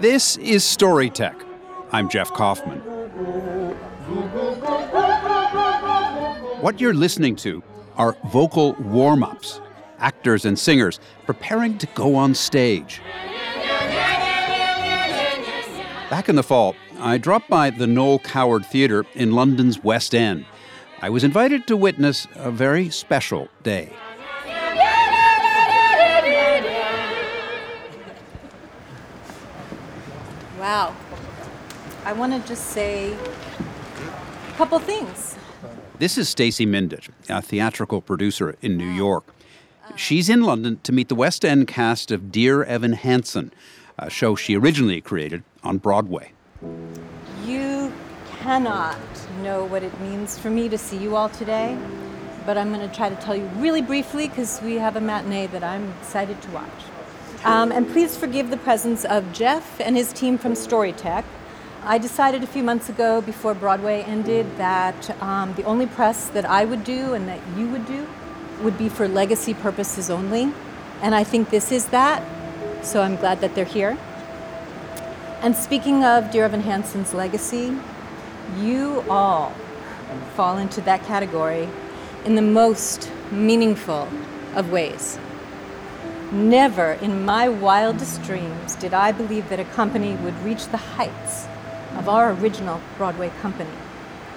This is Storytech. I'm Jeff Kaufman. What you're listening to are vocal warm ups, actors and singers preparing to go on stage. Back in the fall, I dropped by the Noel Coward Theatre in London's West End. I was invited to witness a very special day. I want to just say a couple things. This is Stacey Mindich, a theatrical producer in New York. She's in London to meet the West End cast of Dear Evan Hansen, a show she originally created on Broadway. You cannot know what it means for me to see you all today, but I'm going to try to tell you really briefly because we have a matinee that I'm excited to watch. Um, and please forgive the presence of Jeff and his team from Storytech. I decided a few months ago, before Broadway ended, that um, the only press that I would do and that you would do would be for legacy purposes only. And I think this is that, so I'm glad that they're here. And speaking of Dear Evan Hansen's legacy, you all fall into that category in the most meaningful of ways. Never in my wildest dreams did I believe that a company would reach the heights of our original Broadway company.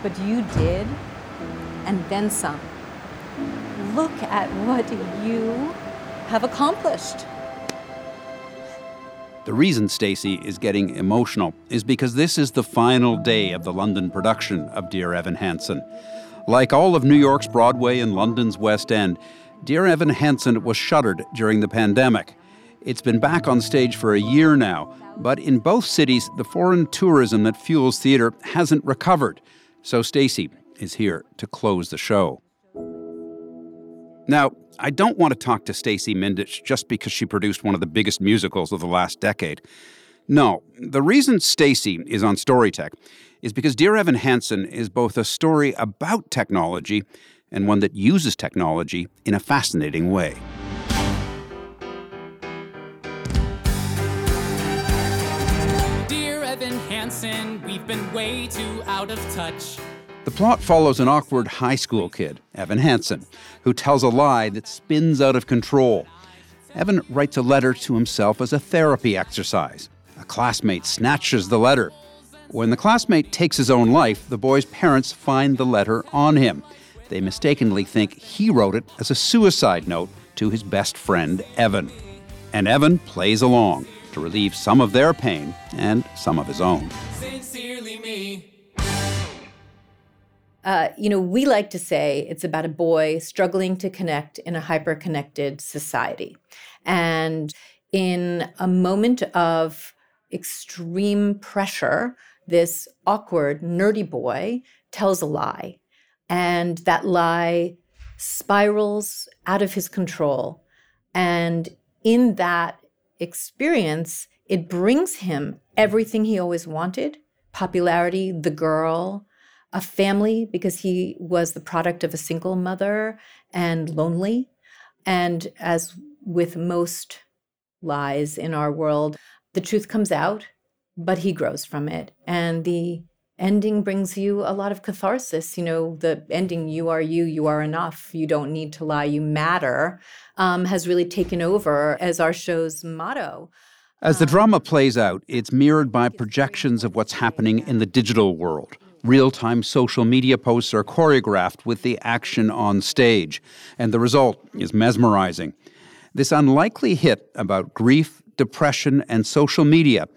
But you did, and then some. Look at what you have accomplished. The reason Stacey is getting emotional is because this is the final day of the London production of Dear Evan Hansen. Like all of New York's Broadway and London's West End, Dear Evan Hansen was shuttered during the pandemic. It's been back on stage for a year now, but in both cities, the foreign tourism that fuels theater hasn't recovered. So Stacey is here to close the show. Now, I don't want to talk to Stacey Mindich just because she produced one of the biggest musicals of the last decade. No, the reason Stacey is on Storytech is because Dear Evan Hansen is both a story about technology and one that uses technology in a fascinating way. Been way too out of touch. The plot follows an awkward high school kid, Evan Hansen, who tells a lie that spins out of control. Evan writes a letter to himself as a therapy exercise. A classmate snatches the letter. When the classmate takes his own life, the boy's parents find the letter on him. They mistakenly think he wrote it as a suicide note to his best friend, Evan. And Evan plays along to relieve some of their pain and some of his own. Uh, you know, we like to say it's about a boy struggling to connect in a hyper connected society. And in a moment of extreme pressure, this awkward, nerdy boy tells a lie and that lie spirals out of his control. And in that experience, it brings him everything he always wanted popularity, the girl, a family, because he was the product of a single mother and lonely. And as with most lies in our world, the truth comes out, but he grows from it. And the ending brings you a lot of catharsis. You know, the ending, you are you, you are enough, you don't need to lie, you matter, um, has really taken over as our show's motto. As the drama plays out, it's mirrored by projections of what's happening in the digital world. Real time social media posts are choreographed with the action on stage, and the result is mesmerizing. This unlikely hit about grief, depression, and social media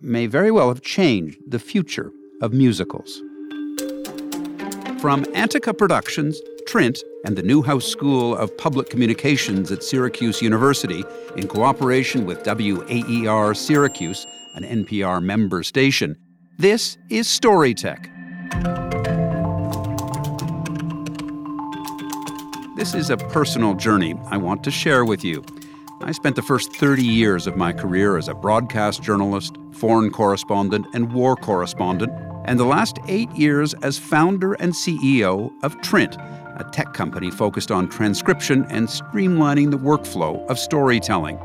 may very well have changed the future of musicals. From Antica Productions, Trint, and the Newhouse School of Public Communications at Syracuse University, in cooperation with WAER Syracuse, an NPR member station, this is Storytech. This is a personal journey I want to share with you. I spent the first 30 years of my career as a broadcast journalist, foreign correspondent, and war correspondent and the last eight years as founder and CEO of Trint, a tech company focused on transcription and streamlining the workflow of storytelling.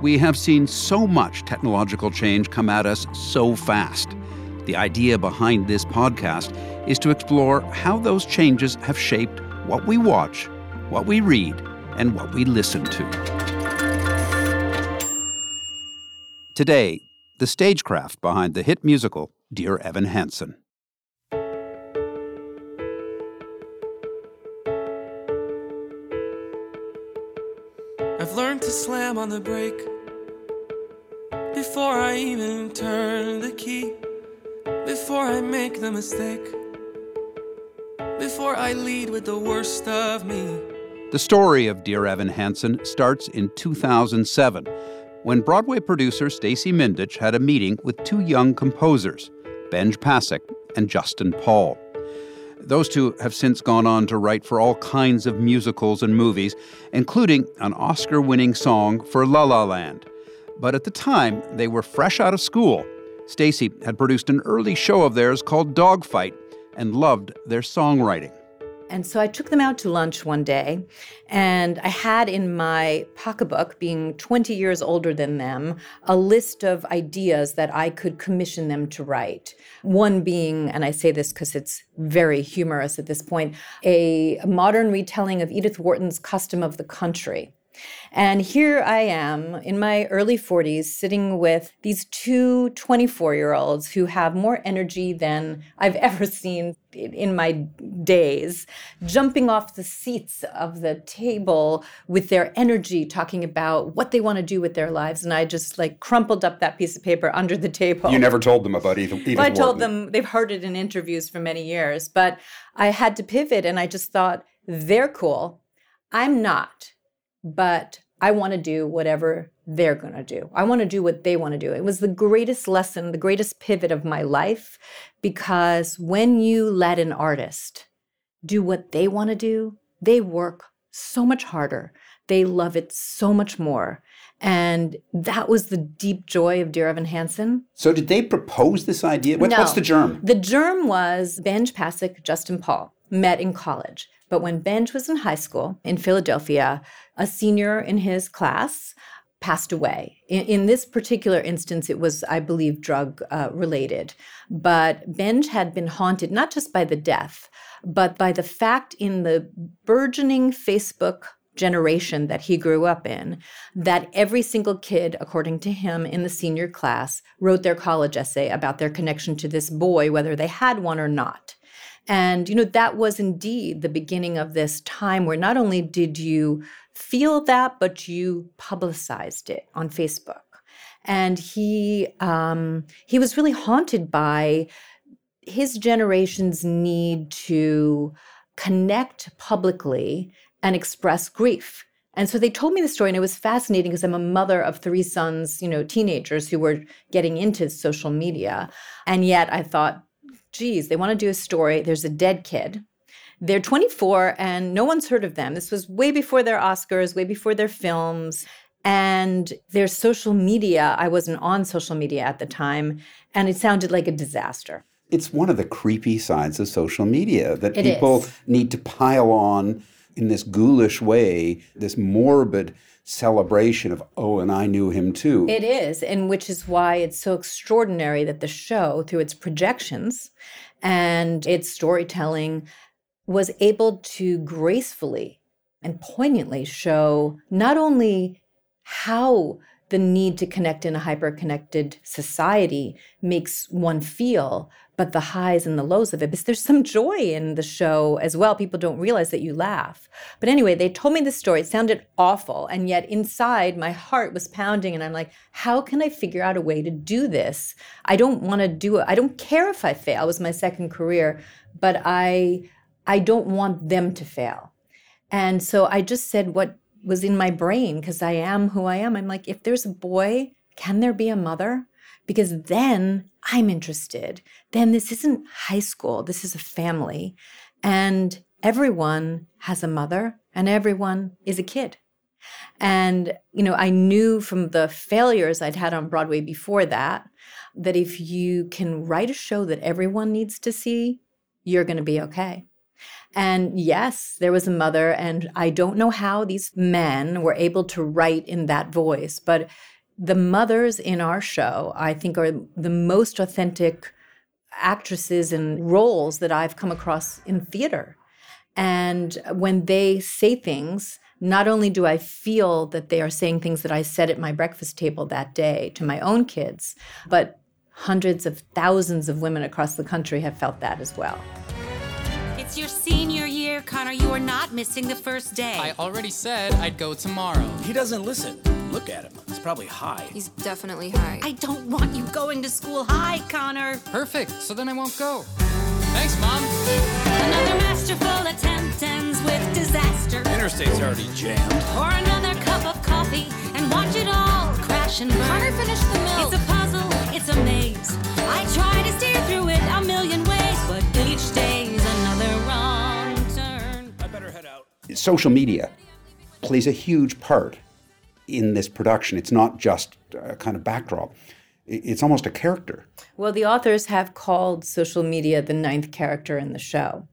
We have seen so much technological change come at us so fast. The idea behind this podcast is to explore how those changes have shaped what we watch, what we read, and what we listen to. Today, the stagecraft behind the hit musical Dear Evan Hansen. I've learned to slam on the brake before I even turn the key, before I make the mistake, before I lead with the worst of me. The story of Dear Evan Hansen starts in 2007 when Broadway producer Stacey Mindich had a meeting with two young composers, Benj Pasek and Justin Paul. Those two have since gone on to write for all kinds of musicals and movies, including an Oscar winning song for La La Land. But at the time, they were fresh out of school. Stacey had produced an early show of theirs called Dogfight and loved their songwriting. And so I took them out to lunch one day, and I had in my pocketbook, being 20 years older than them, a list of ideas that I could commission them to write. One being, and I say this because it's very humorous at this point, a modern retelling of Edith Wharton's Custom of the Country. And here I am in my early 40s sitting with these two 24 year olds who have more energy than I've ever seen in my days, jumping off the seats of the table with their energy, talking about what they want to do with their lives. And I just like crumpled up that piece of paper under the table. You never told them about Edith, Edith well, I told them they've heard it in interviews for many years, but I had to pivot and I just thought, they're cool. I'm not but I want to do whatever they're going to do. I want to do what they want to do. It was the greatest lesson, the greatest pivot of my life because when you let an artist do what they want to do, they work so much harder. They love it so much more. And that was the deep joy of Dear Evan Hansen. So, did they propose this idea? What, no. What's the germ? The germ was Benj Pasek, Justin Paul met in college. But when Benj was in high school in Philadelphia, a senior in his class passed away. In, in, this particular instance, it was, I believe, drug uh, related. But Benj had been haunted not just by the death, but by the fact in the burgeoning Facebook generation that he grew up in that every single kid, according to him, in the senior class wrote their college essay about their connection to this boy, whether they had one or not. And, you know, that was indeed the beginning of this time where not only did you feel that, but you publicized it on Facebook. And he um, he was really haunted by his generation's need to connect publicly and express grief. And so they told me the story, and it was fascinating because I'm a mother of three sons, you know, teenagers who were getting into social media. And yet I thought, geez, they want to do a story. There's a dead kid. They're 24 and no one's heard of them. This was way before their Oscars, way before their films. And their social media, I wasn't on social media at the time, and it sounded like a disaster. It's one of the creepy sides of social media that it people is. need to pile on in this ghoulish way, this morbid celebration of, oh, and I knew him too. It is, and which is why it's so extraordinary that the show, through its projections and its storytelling, was able to gracefully and poignantly show not only how the need to connect in a hyper connected society makes one feel, but the highs and the lows of it. There's some joy in the show as well. People don't realize that you laugh. But anyway, they told me this story. It sounded awful. And yet inside, my heart was pounding. And I'm like, how can I figure out a way to do this? I don't want to do it. I don't care if I fail. It was my second career, but I I don't want them to fail. And so I just said what was in my brain because I am who I am. I'm like, if there's a boy, can there be a mother? Because then I'm interested. Then this isn't high school, this is a family. And everyone has a mother and everyone is a kid. And, you know, I knew from the failures I'd had on Broadway before that, that if you can write a show that everyone needs to see, you're going to be okay. And yes, there was a mother, and I don't know how these men were able to write in that voice, but The mothers in our show, I think, are the most authentic actresses and roles that I've come across in theater. And when they say things, not only do I feel that they are saying things that I said at my breakfast table that day to my own kids, but hundreds of thousands of women across the country have felt that as well. Connor. You are not missing the first day. I already said I'd go tomorrow. He doesn't listen. Look at him. He's probably high. He's definitely high. I don't want you going to school high, Connor. Perfect, so then I won't go. Thanks, Mom. Another masterful attempt ends with disaster. Interstate's already jammed. Pour another cup of coffee and watch it all crash and burn. Connor finished the milk. It's a puzzle, it's a maze. I try to steer through it a million ways, but each day's Social media plays a huge part in this production. It's not just a kind of backdrop, it's almost a character. Well, the authors have called social media the ninth character in the show.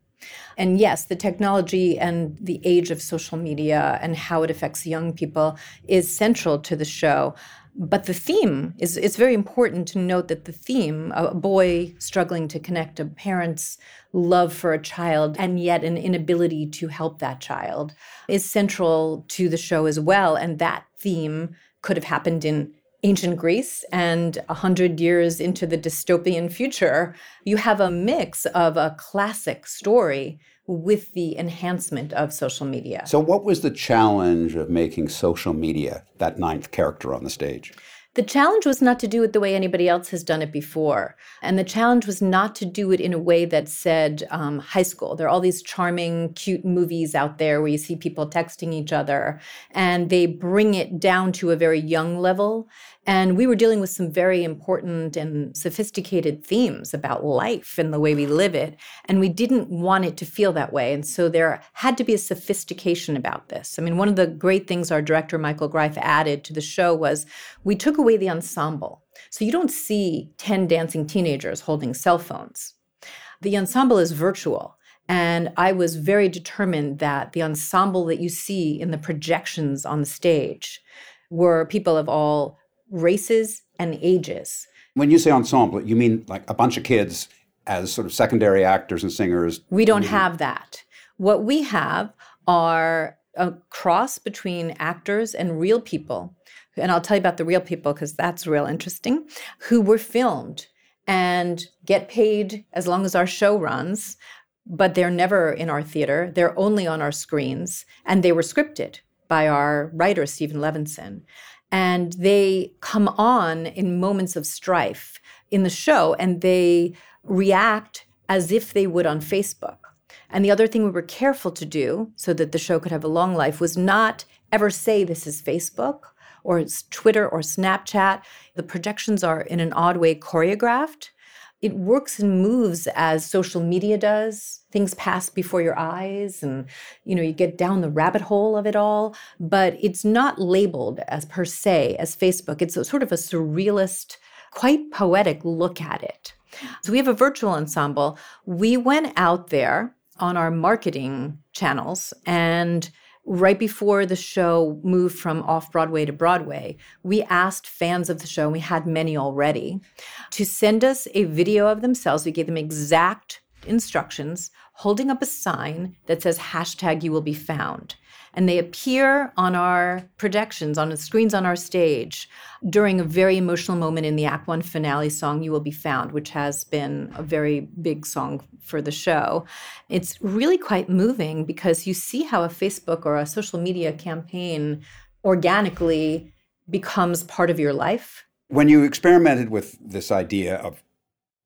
And yes, the technology and the age of social media and how it affects young people is central to the show. But the theme is it's very important to note that the theme, a boy struggling to connect a parent's love for a child and yet an inability to help that child, is central to the show as well. And that theme could have happened in ancient Greece and a hundred years into the dystopian future, you have a mix of a classic story with the enhancement of social media. So, what was the challenge of making social media that ninth character on the stage? The challenge was not to do it the way anybody else has done it before. And the challenge was not to do it in a way that said um, high school. There are all these charming, cute movies out there where you see people texting each other, and they bring it down to a very young level. And we were dealing with some very important and sophisticated themes about life and the way we live it. And we didn't want it to feel that way. And so there had to be a sophistication about this. I mean, one of the great things our director, Michael Greif, added to the show was we took away the ensemble. So you don't see 10 dancing teenagers holding cell phones. The ensemble is virtual. And I was very determined that the ensemble that you see in the projections on the stage were people of all races and ages. When you say ensemble, you mean like a bunch of kids as sort of secondary actors and singers? We don't have that. What we have are a cross between actors and real people. And I'll tell you about the real people because that's real interesting, who were filmed and get paid as long as our show runs, but they're never in our theater. They're only on our screens. And they were scripted by our writer, Steven Levenson. And they come on in moments of strife in the show and they react as if they would on Facebook. And the other thing we were careful to do so that the show could have a long life was not ever say this is Facebook or it's Twitter or Snapchat. The projections are in an odd way choreographed. It works and moves as social media does. Things pass before your eyes and you know you get down the rabbit hole of it all, but it's not labeled as per se as Facebook. It's a sort of a surrealist, quite poetic look at it. So we have a virtual ensemble. We went out there on our marketing channels and right before the show moved from off Broadway to Broadway, we asked fans of the show, and we had many already, to send us a video of themselves. We gave them exact instructions holding up a sign that says hashtag you will be found. And they appear on our projections, on the screens on our stage during a very emotional moment in the Act One finale song, You Will Be Found, which has been a very big song for the show. It's really quite moving because you see how a Facebook or a social media campaign organically becomes part of your life. When you experimented with this idea of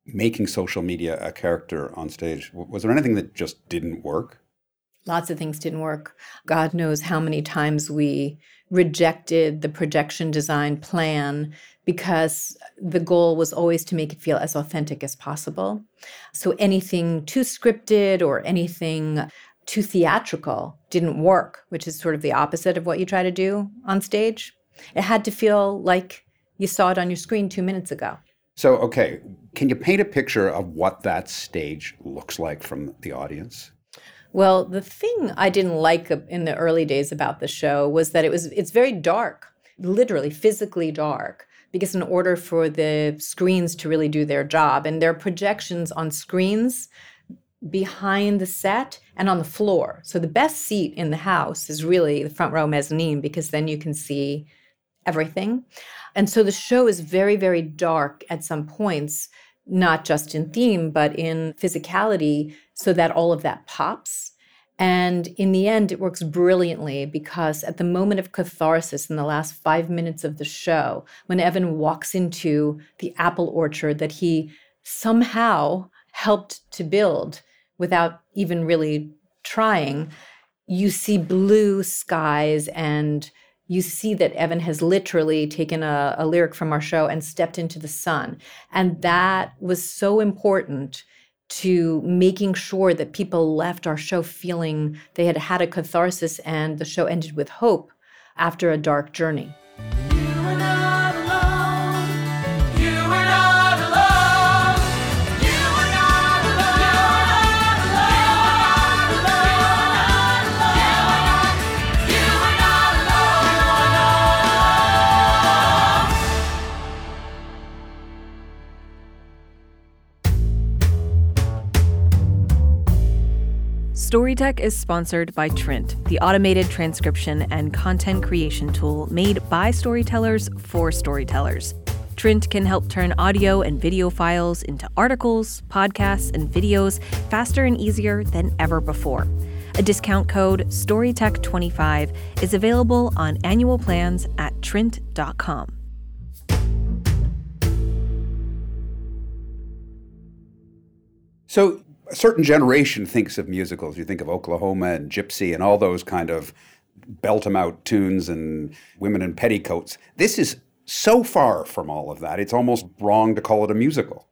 making social media a character on stage, was there anything that just didn't work? Lots of things didn't work. God knows how many times we rejected the projection design plan because the goal was always to make it feel as authentic as possible. So anything too scripted or anything too theatrical didn't work, which is sort of the opposite of what you try to do on stage. It had to feel like you saw it on your screen two minutes ago. So, okay, can you paint a picture of what that stage looks like from the audience? Well, the thing I didn't like in the early days about the show was that it was it's very dark. literally physically dark because in order for the screens to really do their job and there are projections on screens behind the set and on the floor. So the best seat in the house is really the front row mezzanine because then you can see everything. And so the show is very, very dark at some points, not just in theme, but in physicality, so that all of that pops. And in the end, it works brilliantly because at the moment of catharsis in the last five minutes of the show, when Evan walks into the apple orchard that he somehow helped to build without even really trying, you see blue skies and you see that Evan has literally taken a, a, lyric from our show and stepped into the sun. And that was so important to making sure that people left our show feeling they had had a catharsis and the show ended with hope after a dark journey. Storytech is sponsored by Trint, the automated transcription and content creation tool made by storytellers for storytellers. Trint can help turn audio and video files into articles, podcasts, and videos faster and easier than ever before. A discount code StoryTech25 is available on annual plans at Trint.com. So a certain generation thinks of musicals. You think of Oklahoma and Gypsy and all those kind of belt belt 'em out tunes and women in petticoats. This is so far from all of that. It's almost wrong to call it a musical.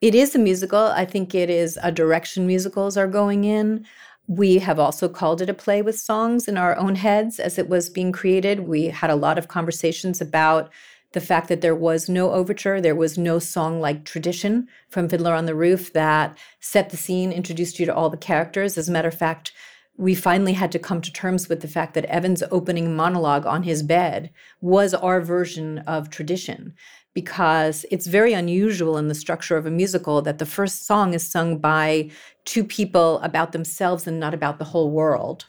It is a musical. I think it is a direction musicals are going in. We have also called it a play with songs in our own heads as it was being created. We had a lot of conversations about the fact that there was no overture, there was no song like tradition from Fiddler on the Roof that set the scene, introduced you to all the characters. As a matter of fact, we finally had to come to terms with the fact that Evan's opening monologue on his bed was our version of tradition because it's very unusual in the structure of a musical that the first song is sung by two people about themselves and not about the whole world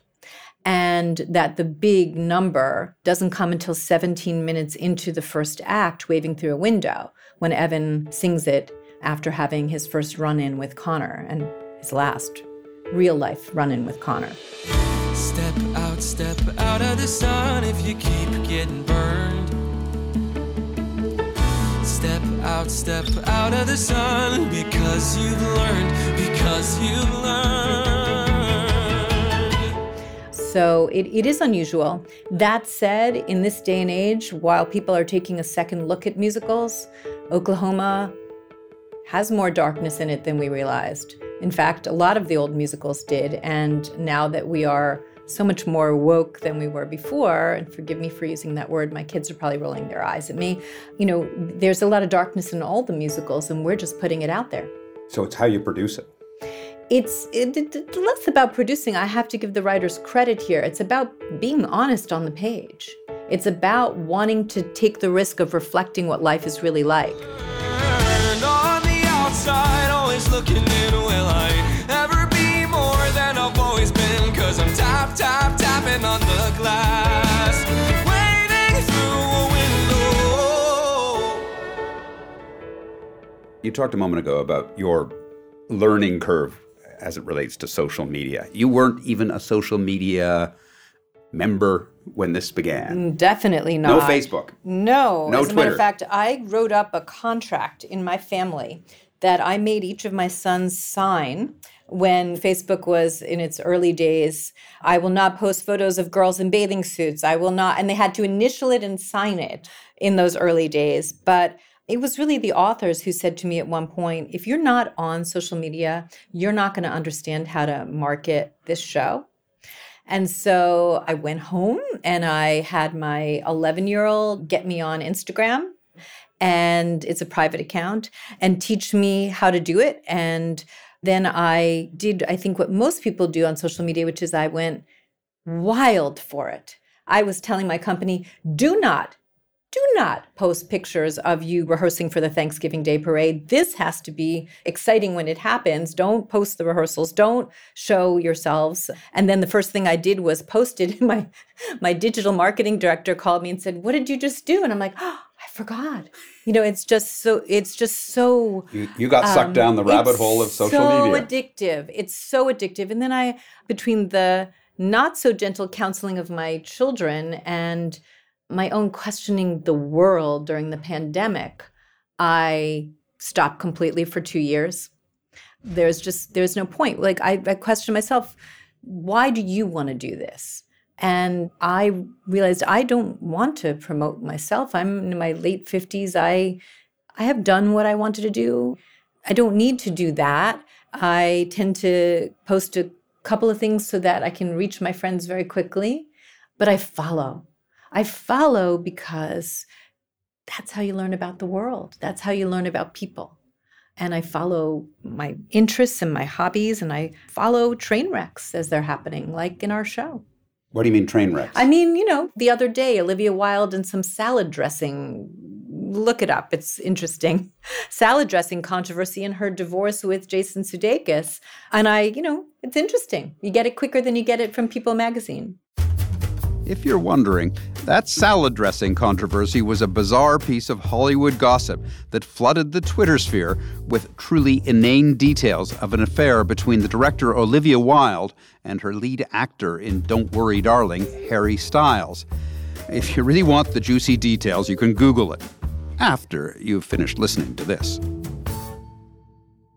and that the big number doesn't come until 17 minutes into the first act, waving through a window, when Evan sings it after having his first run in with Connor and his last real life run in with Connor. Step out, step out of the sun if you keep getting burned. Step out, step out of the sun because you've learned, because you've learned. So it, it is unusual. That said, in this day and age, while people are taking a second look at musicals, Oklahoma has more darkness in it than we realized. In fact, a lot of the old musicals did. And now that we are so much more woke than we were before, and forgive me for using that word, my kids are probably rolling their eyes at me. You know, there's a lot of darkness in all the musicals, and we're just putting it out there. So it's how you produce it it's it, it, less about producing. I have to give the writers credit here. It's about being honest on the page. It's about wanting to take the risk of reflecting what life is really like. And on the outside, always looking in, will I ever be more than I've always been? Cause I'm tap, tap, tapping on the glass, waving through a window. You talked a moment ago about your learning curve as it relates to social media. You weren't even a social media member when this began. Mm, definitely not. No Facebook. No. No As Twitter. a matter of fact, I wrote up a contract in my family that I made each of my sons sign when Facebook was in its early days. I will not post photos of girls in bathing suits. I will not, and they had to initial it and sign it in those early days. But it was really the authors who said to me at one point if you're not on social media, you're not going to understand how to market this show. And so I went home and I had my 11 year old get me on Instagram. And it's a private account and teach me how to do it. And then I did, I think, what most people do on social media, which is I went wild for it. I was telling my company, do not, do not post pictures of you rehearsing for the Thanksgiving Day parade. This has to be exciting when it happens. Don't post the rehearsals. Don't show yourselves. And then the first thing I did was posted. My my digital marketing director called me and said, "What did you just do?" And I'm like, oh, "I forgot." You know, it's just so it's just so You, you got sucked um, down the rabbit it's hole of social so media. It's so addictive. It's so addictive. And then I, between the not so gentle counseling of my children and my own questioning the world during the pandemic, I stopped completely for two years. There's just there's no point. Like I, I question myself, why do you want to do this? And I realized I don't want to promote myself. I'm in my late 50s. I I have done what I wanted to do. I don't need to do that. I tend to post a couple of things so that I can reach my friends very quickly, but I follow. I follow because that's how you learn about the world. That's how you learn about people. And I follow my interests and my hobbies, and I follow train wrecks as they're happening, like in our show. what do you mean train wrecks? I mean, you know, the other day, Olivia Wilde and some salad dressing. Look it up. It's interesting. Salad dressing controversy and her divorce with Jason Sudeikis. And I, you know, it's interesting. You get it quicker than you get it from People magazine. If you're wondering, that salad dressing controversy was a bizarre piece of Hollywood gossip that flooded the Twitter sphere with truly inane details of an affair between the director Olivia Wilde and her lead actor in Don't Worry Darling, Harry Styles. If you really want the juicy details, you can Google it after you've finished listening to this.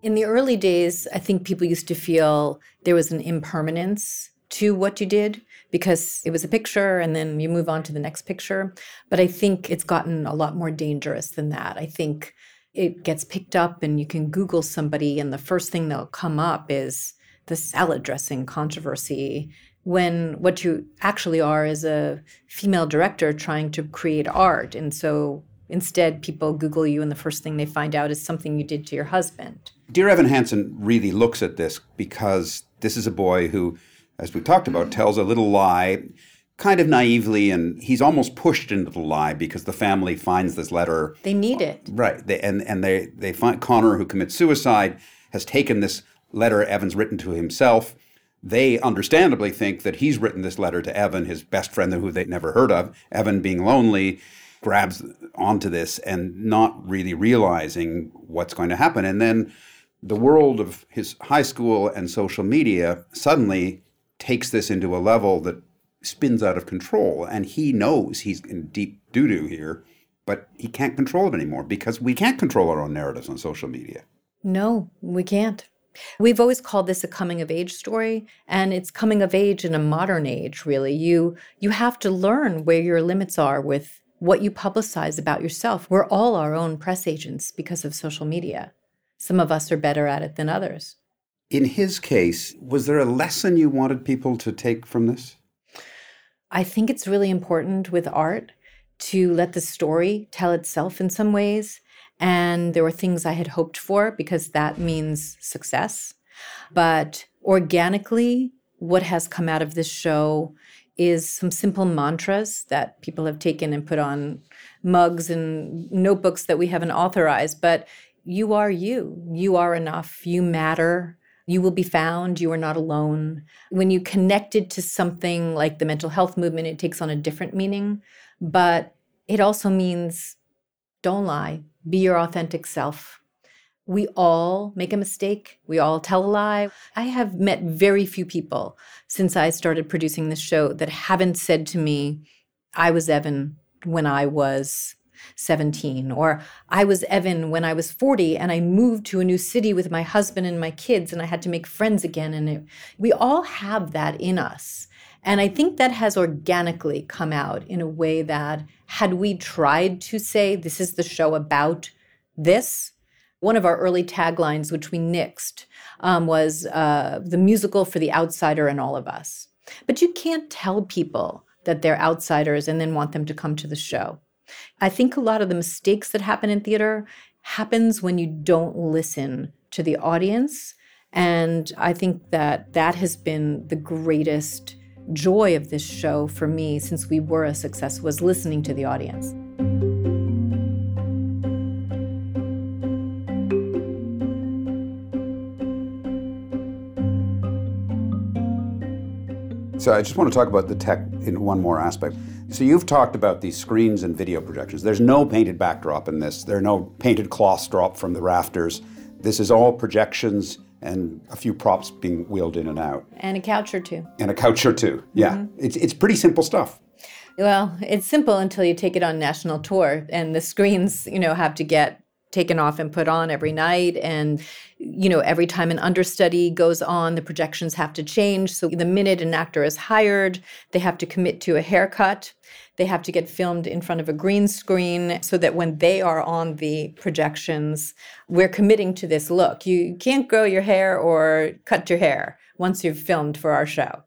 In the early days, I think people used to feel there was an impermanence to what you did because it was a picture and then you move on to the next picture. But I think it's gotten a lot more dangerous than that. I think it gets picked up and you can Google somebody, and the first thing that'll come up is the salad dressing controversy. When what you actually are is a female director trying to create art. And so instead, people Google you, and the first thing they find out is something you did to your husband. Dear Evan Hansen really looks at this because this is a boy who, as we talked about, tells a little lie kind of naively, and he's almost pushed into the lie because the family finds this letter. They need it. Right. They, and and they, they find Connor, who commits suicide, has taken this letter Evan's written to himself. They understandably think that he's written this letter to Evan, his best friend who they'd never heard of. Evan, being lonely, grabs onto this and not really realizing what's going to happen. And then the world of his high school and social media suddenly takes this into a level that spins out of control. And he knows he's in deep doo doo here, but he can't control it anymore because we can't control our own narratives on social media. No, we can't. We've always called this a coming of age story, and it's coming of age in a modern age, really. You you have to learn where your limits are with what you publicize about yourself. We're all our own press agents because of social media. Some of us are better at it than others. In his case, was there a lesson you wanted people to take from this? I think it's really important with art to let the story tell itself in some ways. And there were things I had hoped for because that means success. But organically, what has come out of this show is some simple mantras that people have taken and put on mugs and notebooks that we haven't authorized. But you are you. You are enough. You matter. You will be found. You are not alone. When you connect it to something like the mental health movement, it takes on a different meaning. But it also means don't lie, be your authentic self. We all make a mistake. We all tell a lie. I have met very few people since I started producing this show that haven't said to me, I was Evan when I was 17, or I was Evan when I was 40 and I moved to a new city with my husband and my kids and I had to make friends again. And it, we all have that in us. And I think that has organically come out in a way that, had we tried to say, this is the show about this, one of our early taglines, which we nixed, um, was uh, the musical for the outsider and all of us. But you can't tell people that they're outsiders and then want them to come to the show. I think a lot of the mistakes that happen in theater happens when you don't listen to the audience. And I think that that has been the greatest joy of this show for me, since we were a success, was listening to the audience. So I just want to talk about the tech in one more aspect. So you've talked about these screens and video projections. There's no painted backdrop in this. There are no painted cloths dropped from the rafters. This is all projections and a few props being wheeled in and out. And a couch or two. And a couch or two. Yeah. Mm-hmm. It's it's pretty simple stuff. Well, it's simple until you take it on national tour and the screens, you know, have to get taken off and put on every night and you know every time an understudy goes on the projections have to change. So the minute an actor is hired they have to commit to a haircut. They have to get filmed in front of a green screen so that when they are on the projections we're committing to this look. You can't grow your hair or cut your hair once you've filmed for our show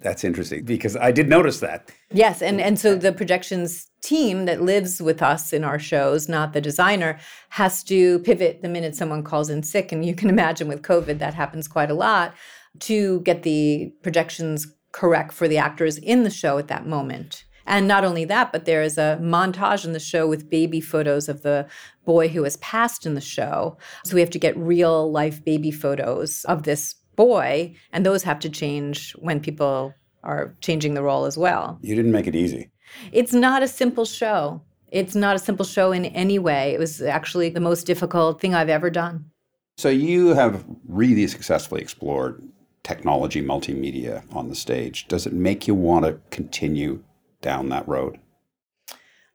That's interesting because I did notice that. Yes, and and so the projections team that lives with us in our shows, not the designer, has to pivot the minute someone calls in sick, and you can imagine with COVID that happens quite a lot to get the projections correct for the actors in the show at that moment. And not only that, but there is a montage in the show with baby photos of the boy who has passed in the show. So we have to get real life baby photos of this boy, and those have to change when people are changing the role as well. You didn't make it easy. It's not a simple show. It's not a simple show in any way. It was actually the most difficult thing I've ever done. So you have really successfully explored technology, multimedia on the stage. Does it make you want to continue down that road?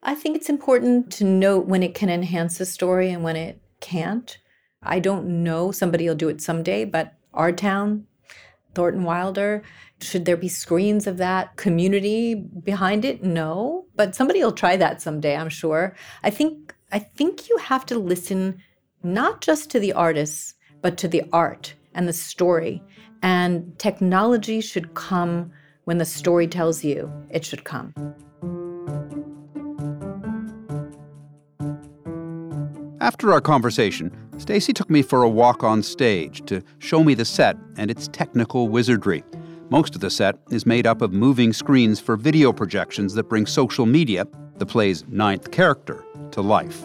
I think it's important to note when it can enhance a story and when it can't. I don't know, somebody will do it someday, but our town, Thornton Wilder, should there be screens of that community behind it? No, but somebody will try that someday, I'm sure. I think I think you have to listen not just to the artists, but to the art and the story. And technology should come when the story tells you it should come. After our conversation, Stacey took me for a walk on stage to show me the set and its technical wizardry. Most of the set is made up of moving screens for video projections that bring social media, the play's ninth character, to life.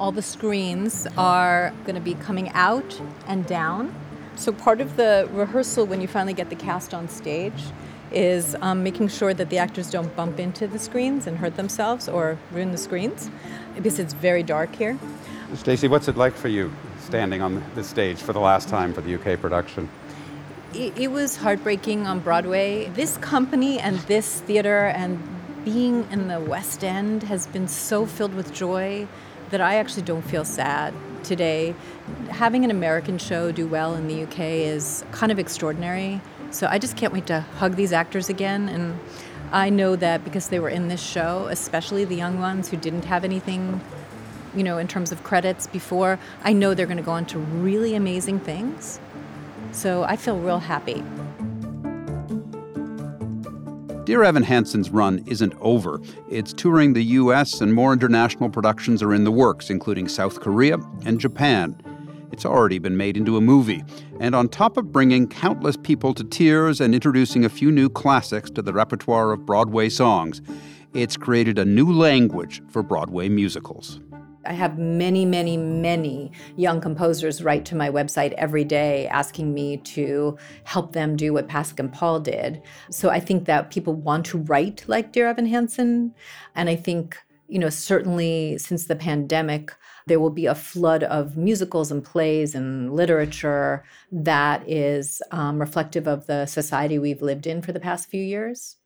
All the screens are going to be coming out and down. So, part of the rehearsal when you finally get the cast on stage is um, making sure that the actors don't bump into the screens and hurt themselves or ruin the screens because it's very dark here. Stacey, what's it like for you standing on the stage for the last time for the UK production? It, it was heartbreaking on Broadway. This company and this theater and being in the West End has been so filled with joy that I actually don't feel sad today. Having an American show do well in the UK is kind of extraordinary. So I just can't wait to hug these actors again. And I know that because they were in this show, especially the young ones who didn't have anything, you know, in terms of credits before, I know they're going to go on to really amazing things. So I feel real happy. Dear Evan Hansen's run isn't over. It's touring the US, and more international productions are in the works, including South Korea and Japan. It's already been made into a movie. And on top of bringing countless people to tears and introducing a few new classics to the repertoire of Broadway songs, it's created a new language for Broadway musicals. I have many, many, many young composers write to my website every day asking me to help them do what Pasek and Paul did. So I think that people want to write like Dear Evan Hansen. And I think, you know, certainly since the pandemic, there will be a flood of musicals and plays and literature that is um, reflective of the society we've lived in for the past few years.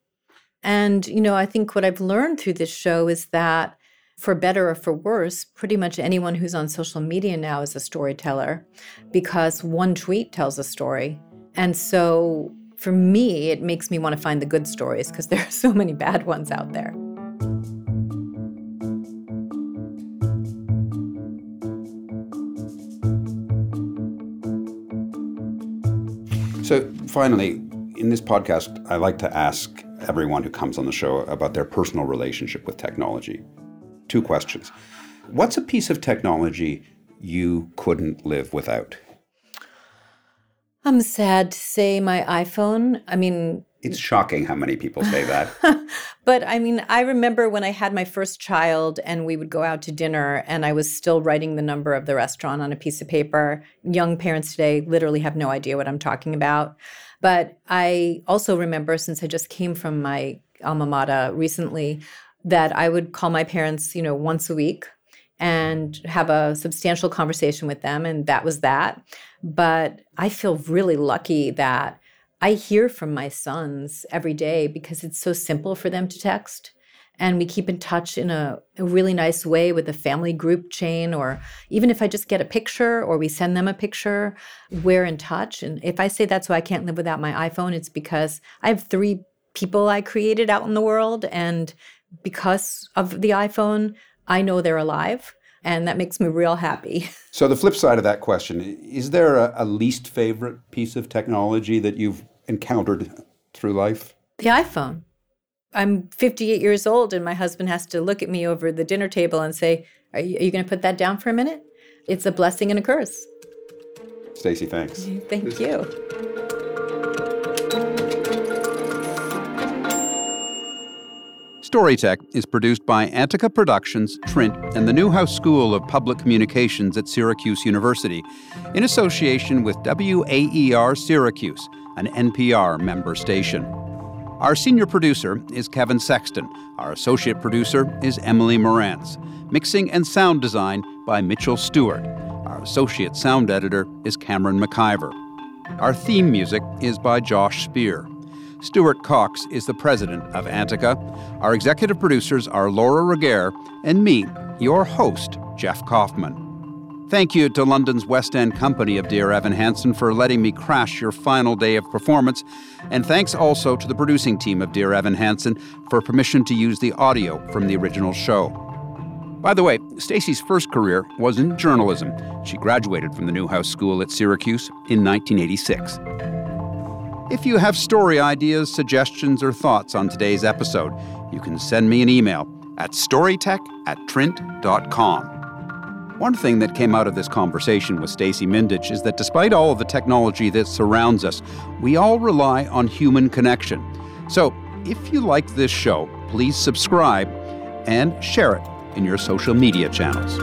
And, you know, I think what I've learned through this show is that for better or for worse, pretty much anyone who's on social media now is a storyteller because one tweet tells a story. And so for me, it makes me want to find the good stories because there are so many bad ones out there. So, finally, in this podcast, I like to ask everyone who comes on the show about their personal relationship with technology. Two questions. What's a piece of technology you couldn't live without? I'm sad to say my iPhone. I mean, It's shocking how many people say that. But I mean, I remember when I had my first child and we would go out to dinner and I was still writing the number of the restaurant on a piece of paper. Young parents today literally have no idea what I'm talking about. But I also remember, since I just came from my alma mater recently, that I would call my parents, you know, once a week and have a substantial conversation with them. And that was that. But I feel really lucky that I hear from my sons every day because it's so simple for them to text. And we keep in touch in a, a, really nice way with a family group chain, or even if I just get a picture or we send them a picture, we're in touch. And if I say that's why I can't live without my iPhone, it's because I have three people I created out in the world. And because of the iPhone, I know they're alive. And that makes me real happy. So, the flip side of that question is there a, a least favorite piece of technology that you've encountered through life? The iPhone. I'm 58 years old, and my husband has to look at me over the dinner table and say, Are you, you going to put that down for a minute? It's a blessing and a curse. Stacey, thanks. Thank you. Storytech is produced by Antica Productions, Trint, and the Newhouse School of Public Communications at Syracuse University in association with WAER Syracuse, an NPR member station. Our senior producer is Kevin Sexton. Our associate producer is Emily Morantz. Mixing and sound design by Mitchell Stewart. Our associate sound editor is Cameron McIver. Our theme music is by Josh Spear. Stuart Coxe is the president of Antica. Our executive producers are Laura Regehr and me, your host, Jeff Kofman. Thank you to London's West End Company of Dear Evan Hansen for letting me crash your final day of performance. And thanks also to the producing team of Dear Evan Hansen for permission to use the audio from the original show. By the way, Stacey's first career was in journalism. She graduated from the Newhouse School at Syracuse in 1986. If you have story ideas, suggestions, or thoughts on today's episode, you can send me an email at storytech at trint.com. One thing that came out of this conversation with Stacey Mindich is that despite all of the technology that surrounds us, we all rely on human connection. So, if you like this show, please subscribe and share it in your social media channels.